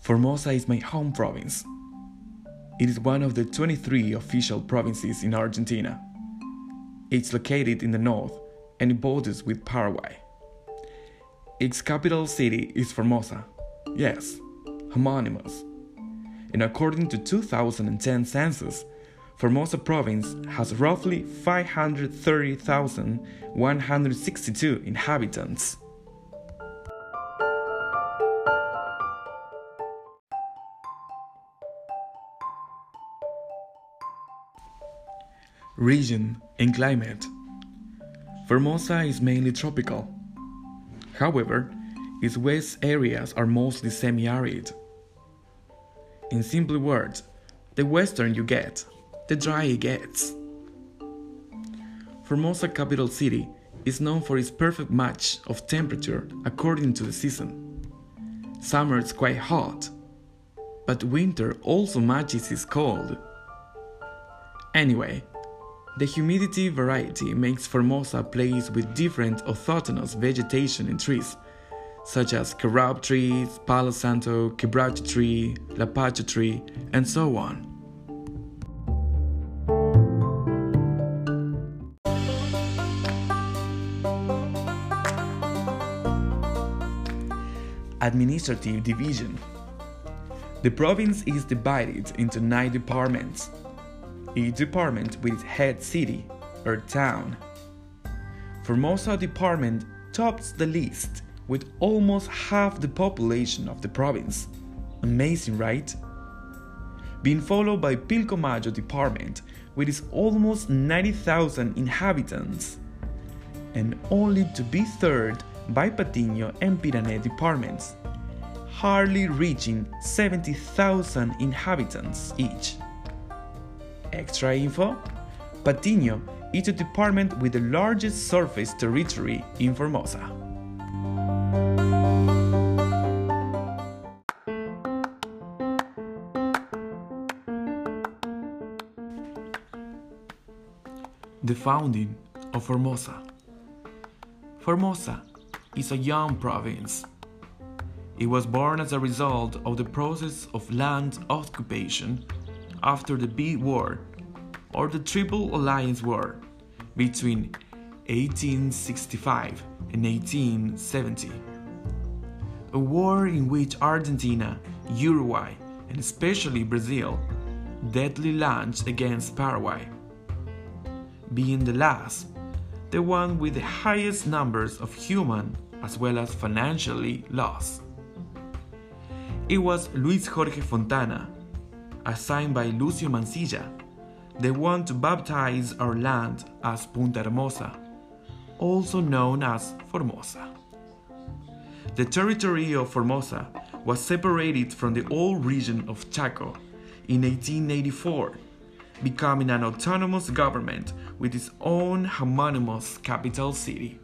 Formosa is my home province. It is one of the 23 official provinces in Argentina. It's located in the north and it borders with Paraguay. Its capital city is Formosa. Yes, homonymous. And according to 2010 census, Formosa province has roughly 530,162 inhabitants. Region and climate. Formosa is mainly tropical. However, its west areas are mostly semi arid. In simple words, the western you get, the drier it gets. Formosa capital city is known for its perfect match of temperature according to the season. Summer is quite hot, but winter also matches its cold. Anyway, the humidity variety makes Formosa a place with different autochthonous vegetation and trees, such as carob trees, palo santo, quebracho tree, lapacho tree, and so on. Administrative division. The province is divided into nine departments each department with its head city or town. Formosa department tops the list with almost half the population of the province. Amazing, right? Being followed by Pilcomayo department with its almost 90,000 inhabitants. And only to be third by Patiño and Pirané departments, hardly reaching 70,000 inhabitants each. Extra info Patiño is the department with the largest surface territory in Formosa. The founding of Formosa. Formosa is a young province. It was born as a result of the process of land occupation after the Boer War or the Triple Alliance War between 1865 and 1870. A war in which Argentina, Uruguay, and especially Brazil deadly launched against Paraguay. Being the last, the one with the highest numbers of human as well as financially lost. It was Luis Jorge Fontana assigned by Lucio Mansilla, the one to baptize our land as Punta Hermosa, also known as Formosa. The territory of Formosa was separated from the old region of Chaco in 1884, becoming an autonomous government with its own homonymous capital city.